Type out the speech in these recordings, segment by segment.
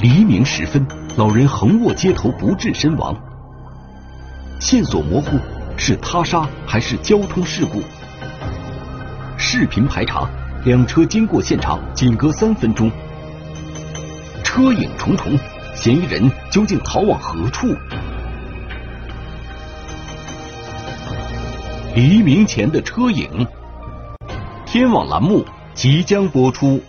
黎明时分，老人横卧街头不治身亡，线索模糊，是他杀还是交通事故？视频排查，两车经过现场仅隔三分钟，车影重重，嫌疑人究竟逃往何处？黎明前的车影，天网栏目即将播出。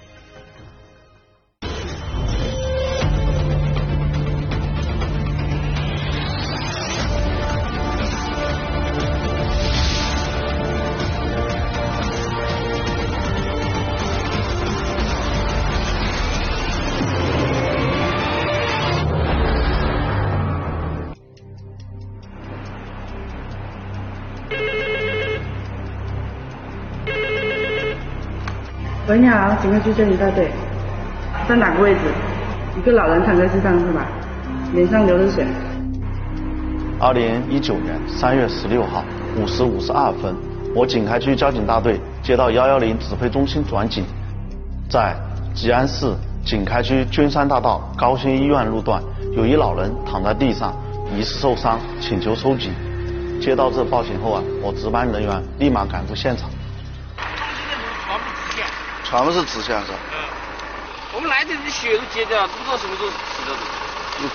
喂，你好，警察局交警大队，在哪个位置？一个老人躺在地上是吧？脸上流着血。二零一九年三月十六号五时五十二分，我景开区交警大队接到幺幺零指挥中心转警，在吉安市景开区君山大道高新医院路段有一老人躺在地上，疑似受伤，请求收警。接到这报警后啊，我值班人员立马赶赴现场。全部是直线是吧？嗯，我们来的这血都结掉，不知道什么时候死的。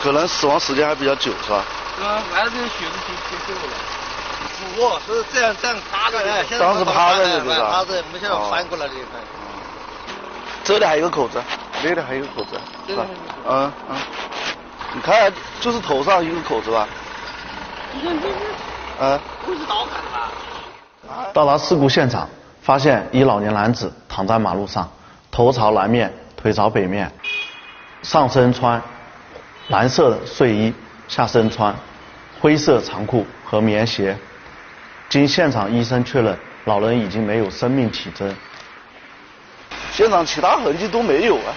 可能死亡时间还比较久是吧？嗯，来的这血都结结掉了。俯卧是这样这样趴着的，当时趴着的？趴着，我们现在翻过来的。这里还有个口子，那里还有个口子，是吧？嗯嗯。你看，就是头上一个口子吧？你看这是。嗯。不是刀砍的吧？到达事故现场。发现一老年男子躺在马路上，头朝南面，腿朝北面，上身穿蓝色的睡衣，下身穿灰色长裤和棉鞋。经现场医生确认，老人已经没有生命体征。现场其他痕迹都没有啊。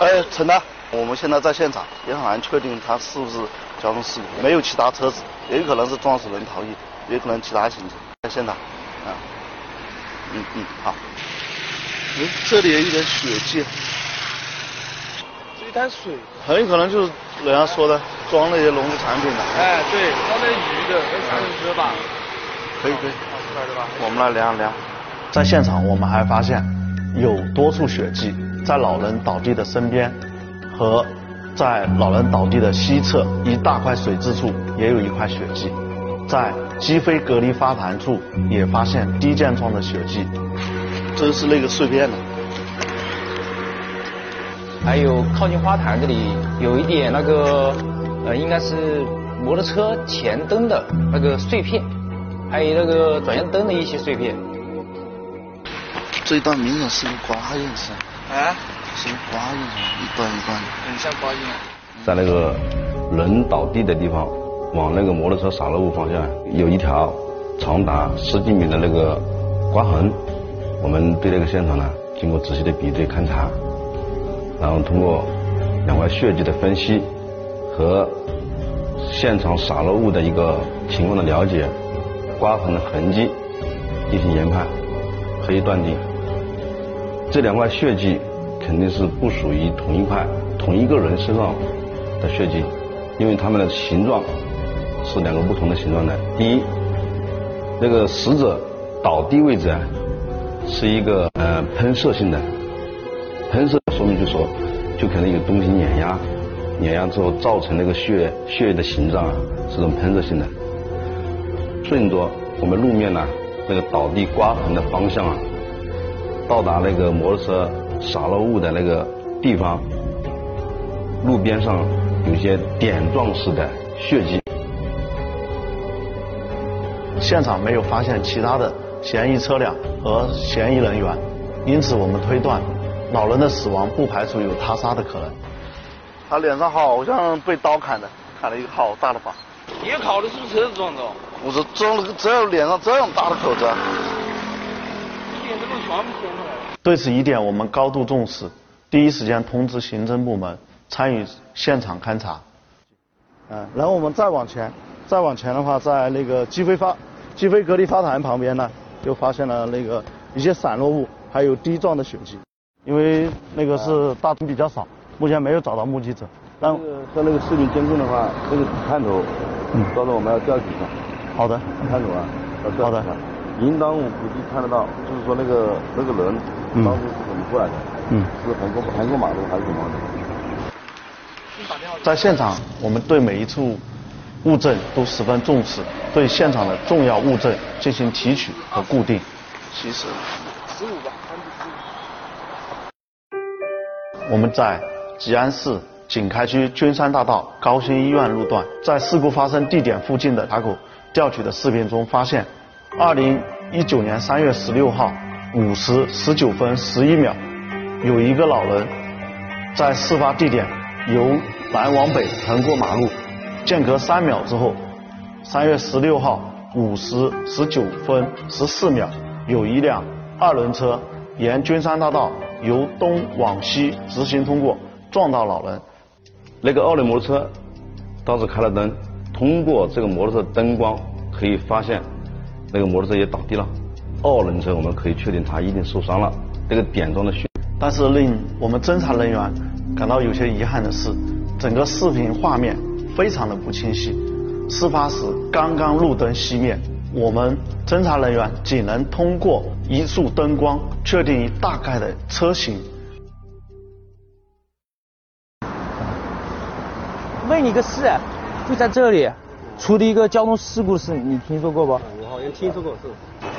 哎，陈丹，我们现在在现场，也很难确定他是不是交通事故，没有其他车子，也有可能是撞死人逃逸，也可能其他行程。在现场，啊。嗯嗯好，哎，这里有一点血迹，这一滩水，很有可能就是人家说的装那些农副产品的。哎，对，装那鱼的，那三轮车吧。可以可以，我们来量一量。在现场，我们还发现有多处血迹，在老人倒地的身边和在老人倒地的西侧一大块水渍处也有一块血迹。在机飞隔离发盘处也发现低溅状的血迹，这是那个碎片的。还有靠近花坛这里有一点那个，呃，应该是摩托车前灯的那个碎片，还有那个转向灯的一些碎片。这一段明显是个刮印是啊？是个刮印一段一段。很像刮印。在那个人倒地的地方。往那个摩托车洒落物方向有一条长达十几米的那个刮痕，我们对那个现场呢经过仔细的比对勘查，然后通过两块血迹的分析和现场洒落物的一个情况的了解，刮痕的痕迹进行研判，可以断定这两块血迹肯定是不属于同一块同一个人身上的血迹，因为它们的形状。是两个不同的形状的。第一，那个死者倒地位置啊，是一个呃喷射性的，喷射说明就说，就可能有东西碾压，碾压之后造成那个血血液的形状啊，是种喷射性的。顺着我们路面呢那个倒地刮痕的方向啊，到达那个摩托车洒落物的那个地方，路边上有些点状式的血迹。现场没有发现其他的嫌疑车辆和嫌疑人员，因此我们推断，老人的死亡不排除有他杀的可能。他脸上好像被刀砍的，砍了一个好大的疤。你考的是不是车子撞的？我是撞了个，只有脸上这样大的口子。一点都不全部掀出来了。对此疑点，我们高度重视，第一时间通知刑侦部门参与现场勘查。嗯，然后我们再往前，再往前的话，在那个鸡飞发。机飞隔离发台旁边呢，又发现了那个一些散落物，还有滴状的血迹。因为那个是大灯比较少，目前没有找到目击者。但这个像那个视频监控的话，这个探头，嗯，到时候我们要调取一下。好的，探头啊，要调好的取一下。应当我估计看得到，就是说那个那个人嗯当时是怎么过来的？嗯是横过横过马路还是怎么的？在现场，我们对每一处物证都十分重视，对现场的重要物证进行提取和固定。其实，十五吧，我们在吉安市井开区君山大道高新医院路段，在事故发生地点附近的卡口调取的视频中发现，二零一九年三月十六号五时十九分十一秒，有一个老人在事发地点由南往北横过马路，间隔三秒之后，三月十六号五时十九分十四秒，有一辆二轮车沿君山大道由东往西直行通过，撞到老人。那个二轮摩托车当时开了灯，通过这个摩托车灯光可以发现，那个摩托车也倒地了。二轮车我们可以确定他一定受伤了。这个点状的血，但是令我们侦查人员感到有些遗憾的是，整个视频画面非常的不清晰。事发时刚刚路灯熄灭，我们侦查人员仅能通过一束灯光确定一大概的车型。问你个事，就在这里出的一个交通事故的事，你听说过不？我好像听说过是。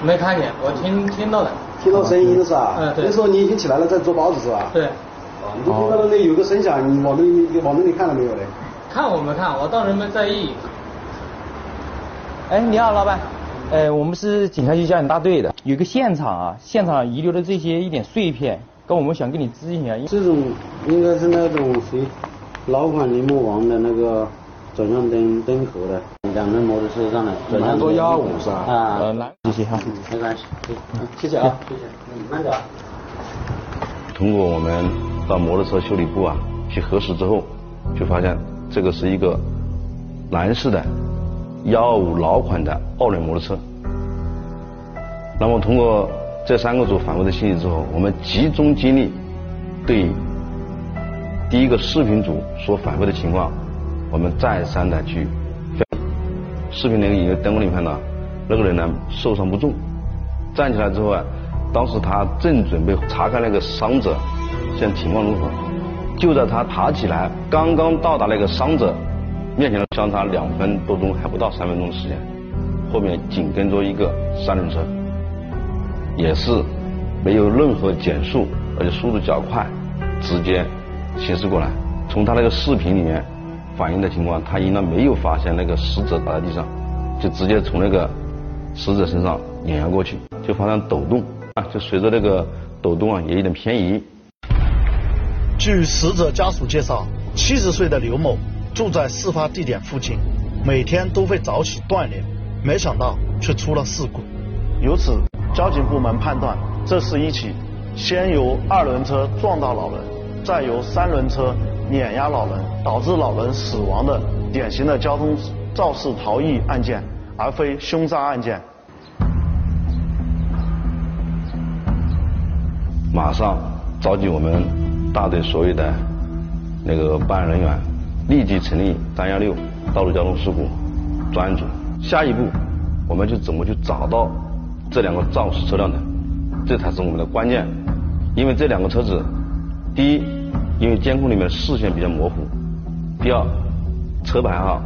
没看见，我听听到的。听到声音是吧？嗯对那时候你已经起来了，在做包子是吧？对。哦，你就听到那里有个声响，你往那里往那里看了没有嘞？看我没看，我当时没在意。哎，你好，老板。呃，我们是警察局交警大队的，有个现场啊，现场遗留的这些一点碎片，跟我们想跟你咨询一下。这种应该是那种谁老款铃木王的那个转向灯灯口的，两轮摩托车上的转向灯。125是吧啊，呃，来，谢谢哈。没关系，嗯谢谢啊，谢谢，嗯，慢点啊。通过我们到摩托车修理部啊去核实之后，就发现这个是一个男士的幺二五老款的奥铃摩托车。那么通过这三个组反馈的信息之后，我们集中精力对第一个视频组所反馈的情况，我们再三的去分析。视频那个影灯光里看到，那个人呢受伤不重，站起来之后啊，当时他正准备查看那个伤者现在情况如何，就在他爬起来刚刚到达那个伤者面前，相差两分多钟还不到三分钟的时间，后面紧跟着一个三轮车，也是没有任何减速，而且速度较快，直接行驶过来。从他那个视频里面反映的情况，他应该没有发现那个死者倒在地上，就直接从那个死者身上碾压过去，就发生抖动啊，就随着那个抖动啊，也有点偏移。据死者家属介绍，七十岁的刘某住在事发地点附近，每天都会早起锻炼，没想到却出了事故。由此，交警部门判断这是一起先由二轮车撞到老人，再由三轮车碾压老人，导致老人死亡的典型的交通肇事逃逸案件，而非凶杀案件。马上召集我们大队所有的那个办案人员，立即成立三幺六道路交通事故专案组。下一步，我们就怎么去找到这两个肇事车辆的，这才是我们的关键。因为这两个车子，第一，因为监控里面视线比较模糊；第二，车牌号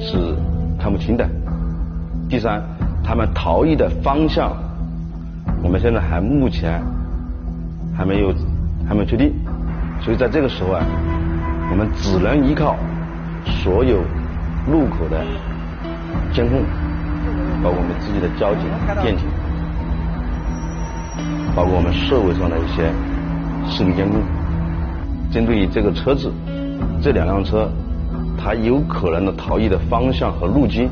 是看不清的；第三，他们逃逸的方向，我们现在还目前。还没有还没有确定，所以在这个时候啊，我们只能依靠所有路口的监控，包括我们自己的交警、电警，包括我们社会上的一些视频监控，针对于这个车子这两辆车，它有可能的逃逸的方向和路径，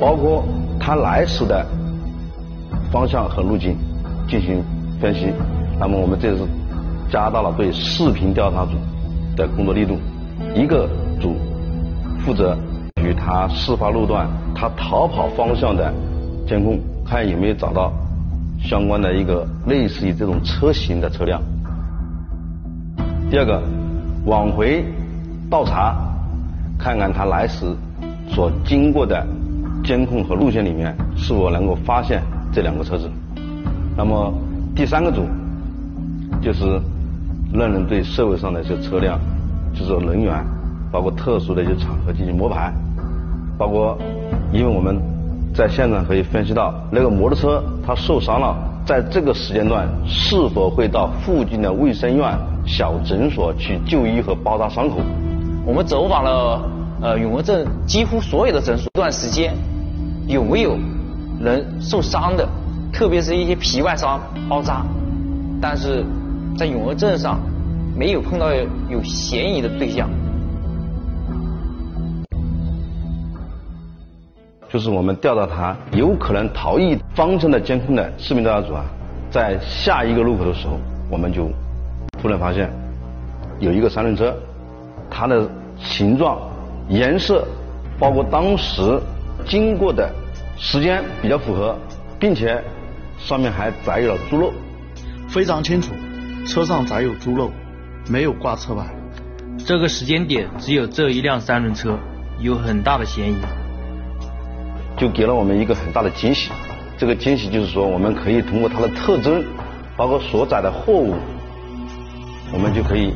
包括它来时的方向和路径进行分析。那么我们这次加大了对视频调查组的工作力度，一个组负责与他事发路段、他逃跑方向的监控，看有没有找到相关的一个类似于这种车型的车辆。第二个，往回倒查，看看他来时所经过的监控和路线里面是否能够发现这两个车子。那么第三个组就是让人对社会上的一些车辆，就是人员，包括特殊的一些场合进行摸排，包括因为我们在现场可以分析到那个摩托车它受伤了，在这个时间段是否会到附近的卫生院、小诊所去就医和包扎伤口。我们走访了呃永和镇几乎所有的诊所，这段时间有没有人受伤的？特别是一些皮外伤、包扎，但是在永和镇上没有碰到有嫌疑的对象。就是我们调到他有可能逃逸方向的监控的视频调查组啊，在下一个路口的时候，我们就突然发现有一个三轮车，它的形状、颜色，包括当时经过的时间比较符合，并且。上面还载有了猪肉，非常清楚，车上载有猪肉，没有挂车牌。这个时间点只有这一辆三轮车，有很大的嫌疑，就给了我们一个很大的惊喜。这个惊喜就是说，我们可以通过它的特征，包括所载的货物，我们就可以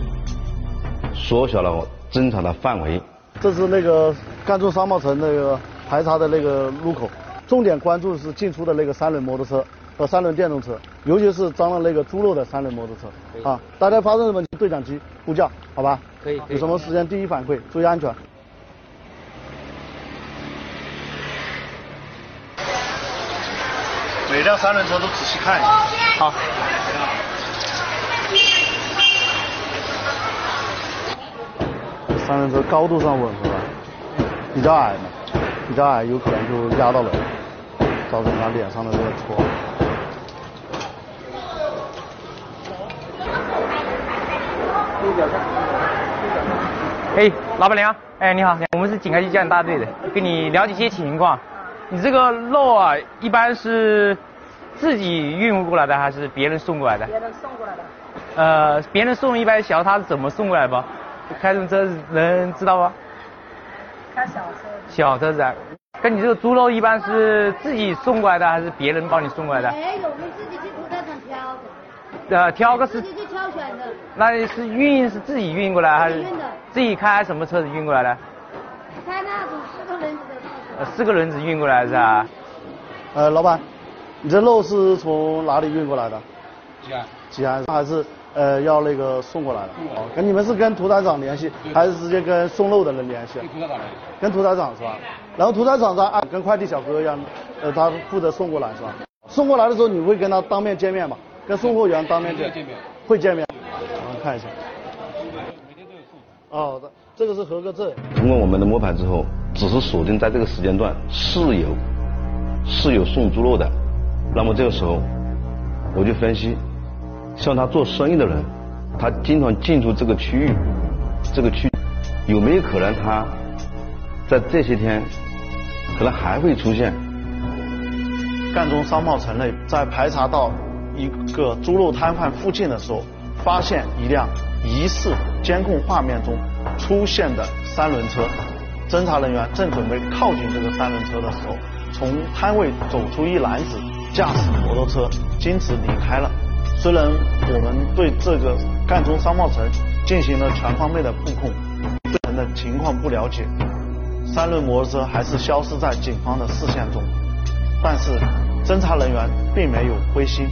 缩小了侦查的范围。这是那个赣州商贸城那个排查的那个路口，重点关注是进出的那个三轮摩托车。和三轮电动车，尤其是装了那个猪肉的三轮摩托车，啊，大家发生什么对讲机呼叫，好吧？可以。有什么时间第一反馈，注意安全。每辆三轮车都仔细看一下。好。三轮车高度上稳是吧？比较矮嘛，比较矮有可能就压到了，造成他脸上的这个戳。哎，老板娘，哎，你好，我们是警察局交警大队的，跟你了解一些情况。你这个肉啊，一般是自己运过来的，还是别人送过来的？别人送过来的。呃，别人送一般晓得他是怎么送过来不？开什么车能知道不？开小车。小车子啊，跟你这个猪肉一般是自己送过来的，还是别人帮你送过来的？没有，我们自己去屠宰场挑的。呃，挑个是自己去挑选的。那是运是自己运过来还是？运的。自己开什么车子运过来的？开那种四个轮子的车。呃，四个轮子运过来是吧？呃，老板，你这肉是从哪里运过来的？吉安。吉安还是呃要那个送过来的？哦，跟你们是跟屠宰场联系，还是直接跟送肉的人联系？跟屠宰场联系。跟屠宰场是吧？然后屠宰场在按跟快递小哥一样，呃，他负责送过来是吧？送过来的时候你会跟他当面见面吗？跟送货员当面见，会见面。我们看一下。每天都有送。哦，这个是合格证。通过我们的摸排之后，只是锁定在这个时间段是有是有送猪肉的。那么这个时候，我就分析，像他做生意的人，他经常进出这个区域，这个区有没有可能他在这些天可能还会出现？赣中商贸城内在排查到。一个猪肉摊贩附近的时候，发现一辆疑似监控画面中出现的三轮车。侦查人员正准备靠近这个三轮车的时候，从摊位走出一男子，驾驶摩托车径直离开了。虽然我们对这个赣中商贸城进行了全方位的布控，对人的情况不了解，三轮摩托车还是消失在警方的视线中。但是侦查人员并没有灰心。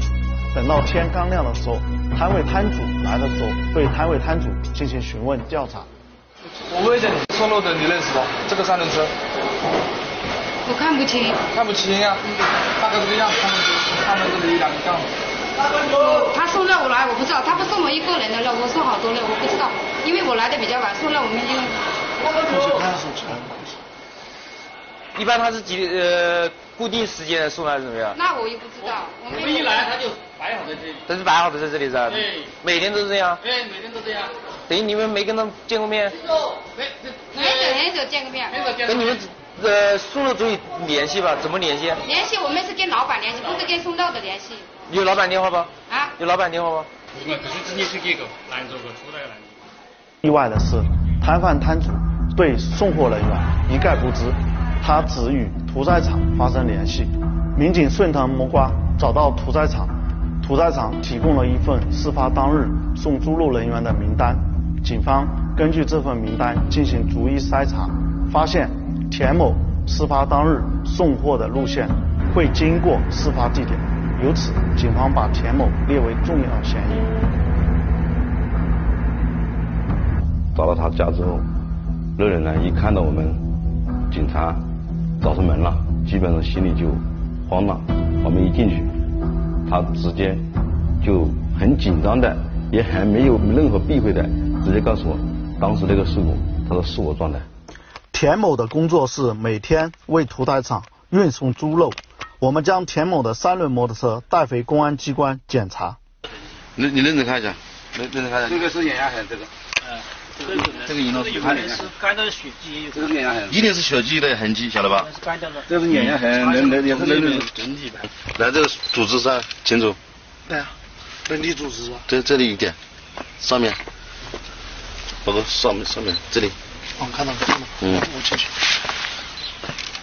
等到天刚亮的时候，摊位摊主来的时候，对摊位摊主进行询问调查。我问一下，你送肉的你认识不？这个三轮车？我看不清。看不清啊？大概这个样，他们他们这里有两个样子。他送肉我来，我不知道，他不送我一个人的肉，我送好多肉，我不知道，因为我来的比较晚，送肉我们就。一般他是几呃固定时间送还是怎么样？那我也不知道。我们一来他就。摆好在这里，都是摆好的在这里是吧？对，每天都是这样。对，每天都这样。等于你们没跟他见过面？没，没很很久见过面。很久见过跟你们呃送肉组联系吧？怎么联系？联系我们是跟老板联系，不是跟送肉的联系。有老板电话不？啊？有老板电话不？意外的是，摊贩摊主对送货人员一概不知，他只与屠宰场发生联系。民警顺藤摸瓜找到屠宰场，屠宰场提供了一份事发当日送猪肉人员的名单。警方根据这份名单进行逐一筛查，发现田某事发当日送货的路线会经过事发地点，由此警方把田某列为重要嫌疑。找到他家之后，那人呢一看到我们警察找上门了，基本上心里就慌了。我们一进去，他直接就很紧张的，也还没有任何避讳的，直接告诉我当时那个事故，他说是我撞的。田某的工作是每天为屠宰场运送猪肉。我们将田某的三轮摩托车带回公安机关检查。你你认真看一下，认认真看一下。这个是眼压痕，这个。嗯。这个这个引导是干的是干掉的血迹，这是眼压痕。一定是血迹的痕迹，晓得吧？是干掉的。这是碾压痕，人人也是人人整体的。来，这个组织上清楚。对啊，人体组织是吧？这这里一点，上面，包括上面上面这里。哦，看到了，看到了。嗯。我进去。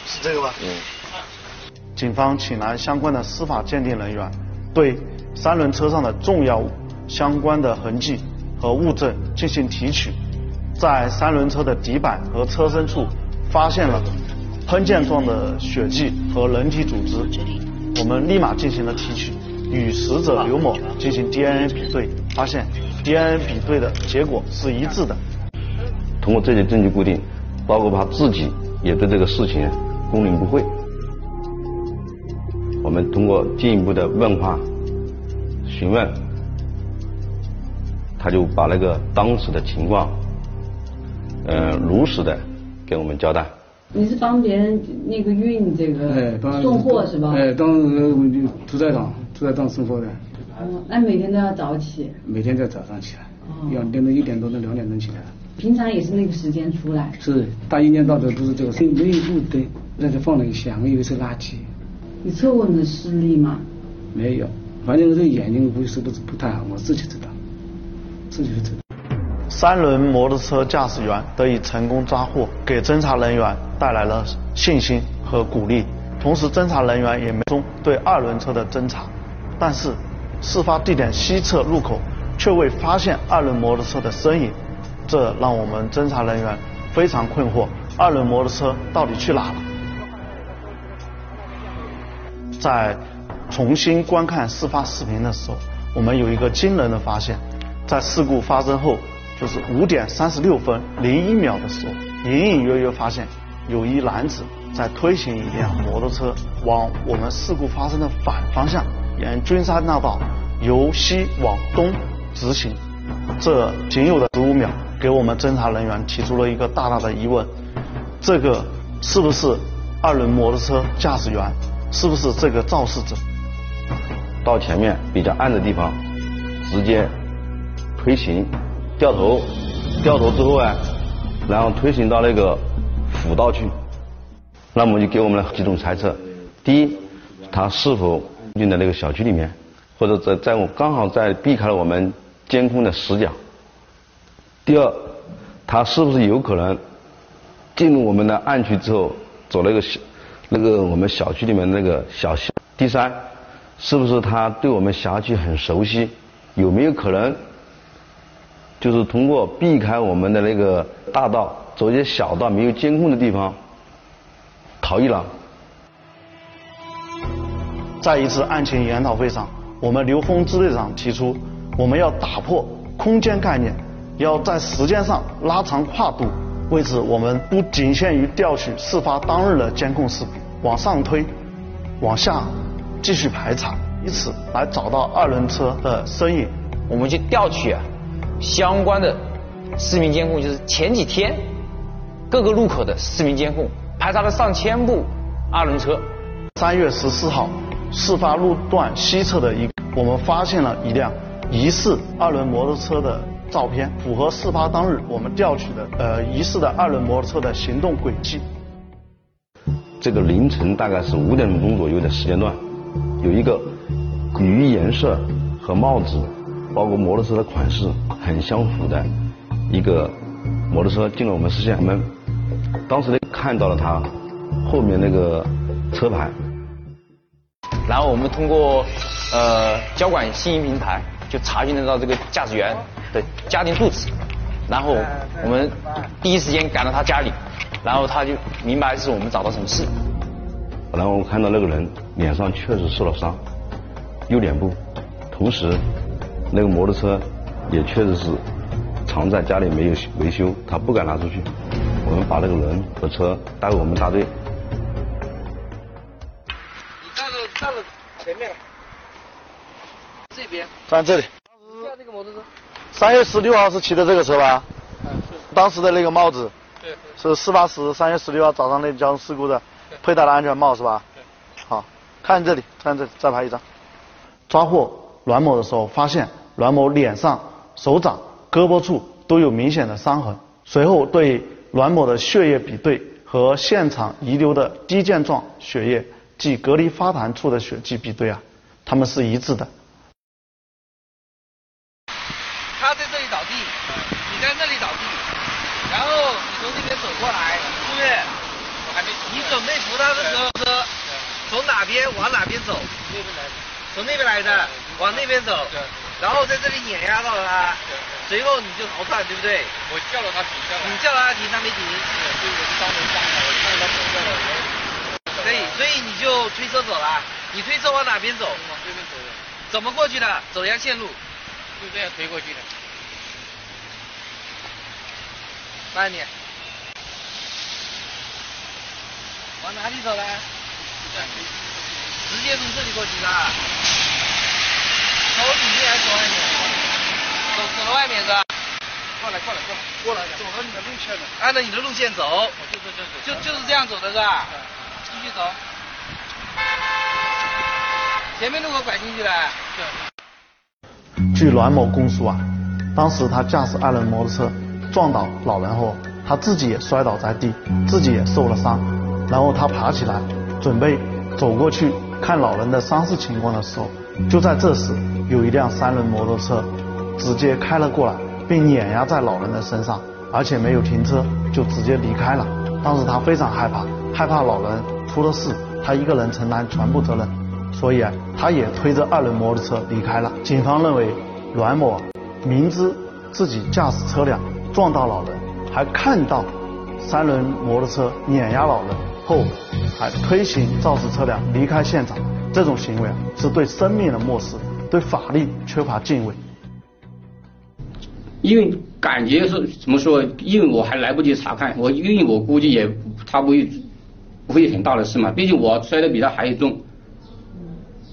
是这个吧？嗯。警方请来相关的司法鉴定人员，对三轮车上的重要相关的痕迹和物证进行提取。在三轮车的底板和车身处发现了喷溅状的血迹和人体组织，我们立马进行了提取，与死者刘某进行 DNA 比对，发现 DNA 比对的结果是一致的。通过这些证据固定，包括他自己也对这个事情供认不讳。我们通过进一步的问话、询问，他就把那个当时的情况。呃，如实的给我们交代。你是帮别人那个运这个送货是吧？哎，当时屠宰场，屠宰场送货的。哦，那每天都要早起？每天在早上起来，两点钟、一点多到两点钟起来。平常也是那个时间出来？是，大一年到头都是这个，没有路灯，那就放了一箱，我以为是垃圾。你测过你的视力吗？没有，反正这个眼睛估计是不是不太好，我自己知道，自己的车。三轮摩托车驾驶员得以成功抓获，给侦查人员带来了信心和鼓励。同时，侦查人员也没中对二轮车的侦查，但是事发地点西侧路口却未发现二轮摩托车的身影，这让我们侦查人员非常困惑：二轮摩托车到底去哪了？在重新观看事发视频的时候，我们有一个惊人的发现，在事故发生后。就是五点三十六分零一秒的时候，隐隐约约发现有一男子在推行一辆摩托车往我们事故发生的反方向，沿君山大道由西往东直行。这仅有的十五秒，给我们侦查人员提出了一个大大的疑问：这个是不是二轮摩托车驾驶员？是不是这个肇事者？到前面比较暗的地方，直接推行。掉头，掉头之后啊，然后推行到那个辅道去，那么就给我们了几种猜测：第一，他是否进的那个小区里面，或者在在我刚好在避开了我们监控的死角；第二，他是不是有可能进入我们的暗区之后，走那个小那个我们小区里面那个小巷；第三，是不是他对我们辖区很熟悉，有没有可能？就是通过避开我们的那个大道，走一些小道没有监控的地方逃逸了。在一次案情研讨会上，我们刘峰支队长提出，我们要打破空间概念，要在时间上拉长跨度。为此，我们不仅限于调取事发当日的监控视频，往上推，往下继续排查，以此来找到二轮车的身影。我们去调取。相关的视频监控就是前几天各个路口的视频监控，排查了上千部二轮车。三月十四号，事发路段西侧的一，我们发现了一辆疑似二轮摩托车的照片，符合事发当日我们调取的呃疑似的二轮摩托车的行动轨迹。这个凌晨大概是五点钟左右的时间段，有一个鱼颜色和帽子。包括摩托车的款式很相符的一个摩托车进了我们视线，我们当时看到了他后面那个车牌，然后我们通过呃交管信息平台就查询得到这个驾驶员的家庭住址，然后我们第一时间赶到他家里，然后他就明白是我们找到什么事。然后我看到那个人脸上确实受了伤，右脸部，同时那个摩托车也确实是藏在家里没有维修，他不敢拿出去。我们把那个人和车带回我们大队。你站了站了前面，这边站这里。下这个摩托车。三月十六号是骑的这个车吧？嗯，是。当时的那个帽子。对。是事发时三月十六号早上那交通事故的。佩戴的安全帽是吧？对好，看这里，看这里，再拍一张。抓获阮某的时候，发现阮某脸上、手掌、胳膊处都有明显的伤痕。随后对阮某的血液比对和现场遗留的低溅状血液及隔离发痰处的血迹比对啊，他们是一致的。他在这里倒地，你在那里倒地，然后你从这边走过来，对不对？我还没？你准备扶他的时候，车从哪边往哪边走？那边来的。从那边来的，往那边走。对。然后在这里碾压到了他，随后你就逃窜，对不对？我叫了他停下来。你叫了他停，他没停。对，所以我就当门上了，我看到他走掉了。可以，所以你就推车走了。你推车往哪边走？往这边走的。怎么过去的？走阳线路。就这样推过去的。慢点。往哪里走呢？直接从这里过去的。走里面还是走外面？走走到外面是吧？过来过来过来过来，走到你的路线了。按照你的路线走。就就就就就是这样走的是吧？继续走。前面路口拐进去的。据栾某供述啊，当时他驾驶二轮摩托车撞倒老人后，他自己也摔倒在地，自己也受了伤。然后他爬起来，准备走过去看老人的伤势情况的时候，就在这时，有一辆三轮摩托车直接开了过来，并碾压在老人的身上，而且没有停车就直接离开了。当时他非常害怕，害怕老人出了事，他一个人承担全部责任，所以啊，他也推着二轮摩托车离开了。警方认为，阮某明知自己驾驶车辆撞到老人，还看到三轮摩托车碾压老人。后还推行肇事车辆离开现场，这种行为啊是对生命的漠视，对法律缺乏敬畏。因为感觉是怎么说？因为我还来不及查看，我因为我估计也他不会不会很大的事嘛，毕竟我摔的比他还重，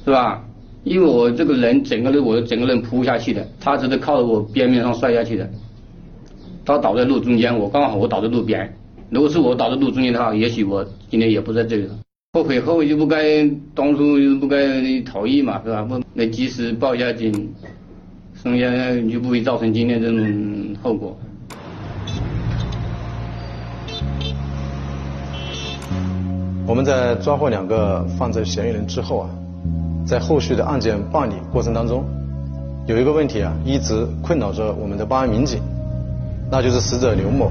是吧？因为我这个人整个人我整个人扑下去的，他只是靠着我边边上摔下去的，他倒在路中间，我刚好我倒在路边。如果是我倒在路中间的话，也许我今天也不在这里了。后悔后悔就不该当初就不该逃逸嘛，是吧？不没及时报一下警，剩下就不会造成今天这种后果。我们在抓获两个犯罪嫌疑人之后啊，在后续的案件办理过程当中，有一个问题啊，一直困扰着我们的办案民警，那就是死者刘某。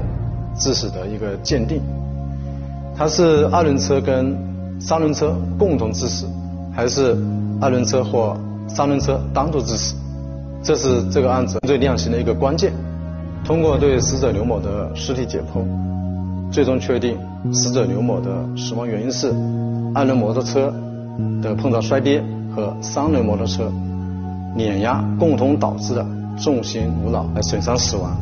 致死的一个鉴定，他是二轮车跟三轮车共同致死，还是二轮车或三轮车单独致死？这是这个案子最量刑的一个关键。通过对死者刘某的尸体解剖，最终确定死者刘某的死亡原因是二轮摩托车的碰撞摔跌和三轮摩托车碾压共同导致的重型颅脑损伤死亡。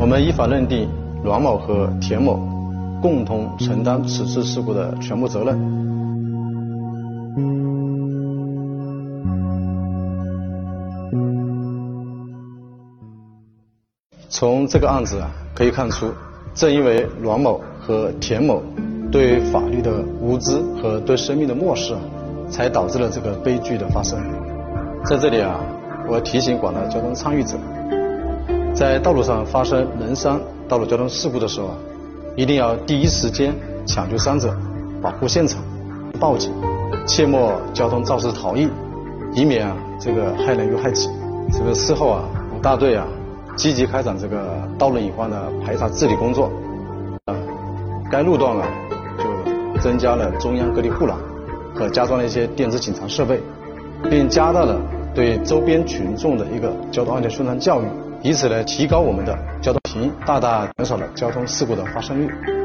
我们依法认定。阮某和田某共同承担此次事故的全部责任。从这个案子啊，可以看出，正因为阮某和田某对法律的无知和对生命的漠视，才导致了这个悲剧的发生。在这里啊，我提醒广大交通参与者，在道路上发生人伤。道路交通事故的时候啊，一定要第一时间抢救伤者，保护现场，报警，切莫交通肇事逃逸，以免啊这个害人又害己。这个事后啊，我大队啊积极开展这个道路隐患的排查治理工作。啊，该路段啊，就增加了中央隔离护栏和加装了一些电子警察设备，并加大了对周边群众的一个交通安全宣传教育，以此来提高我们的交通，大大减少了交通事故的发生率。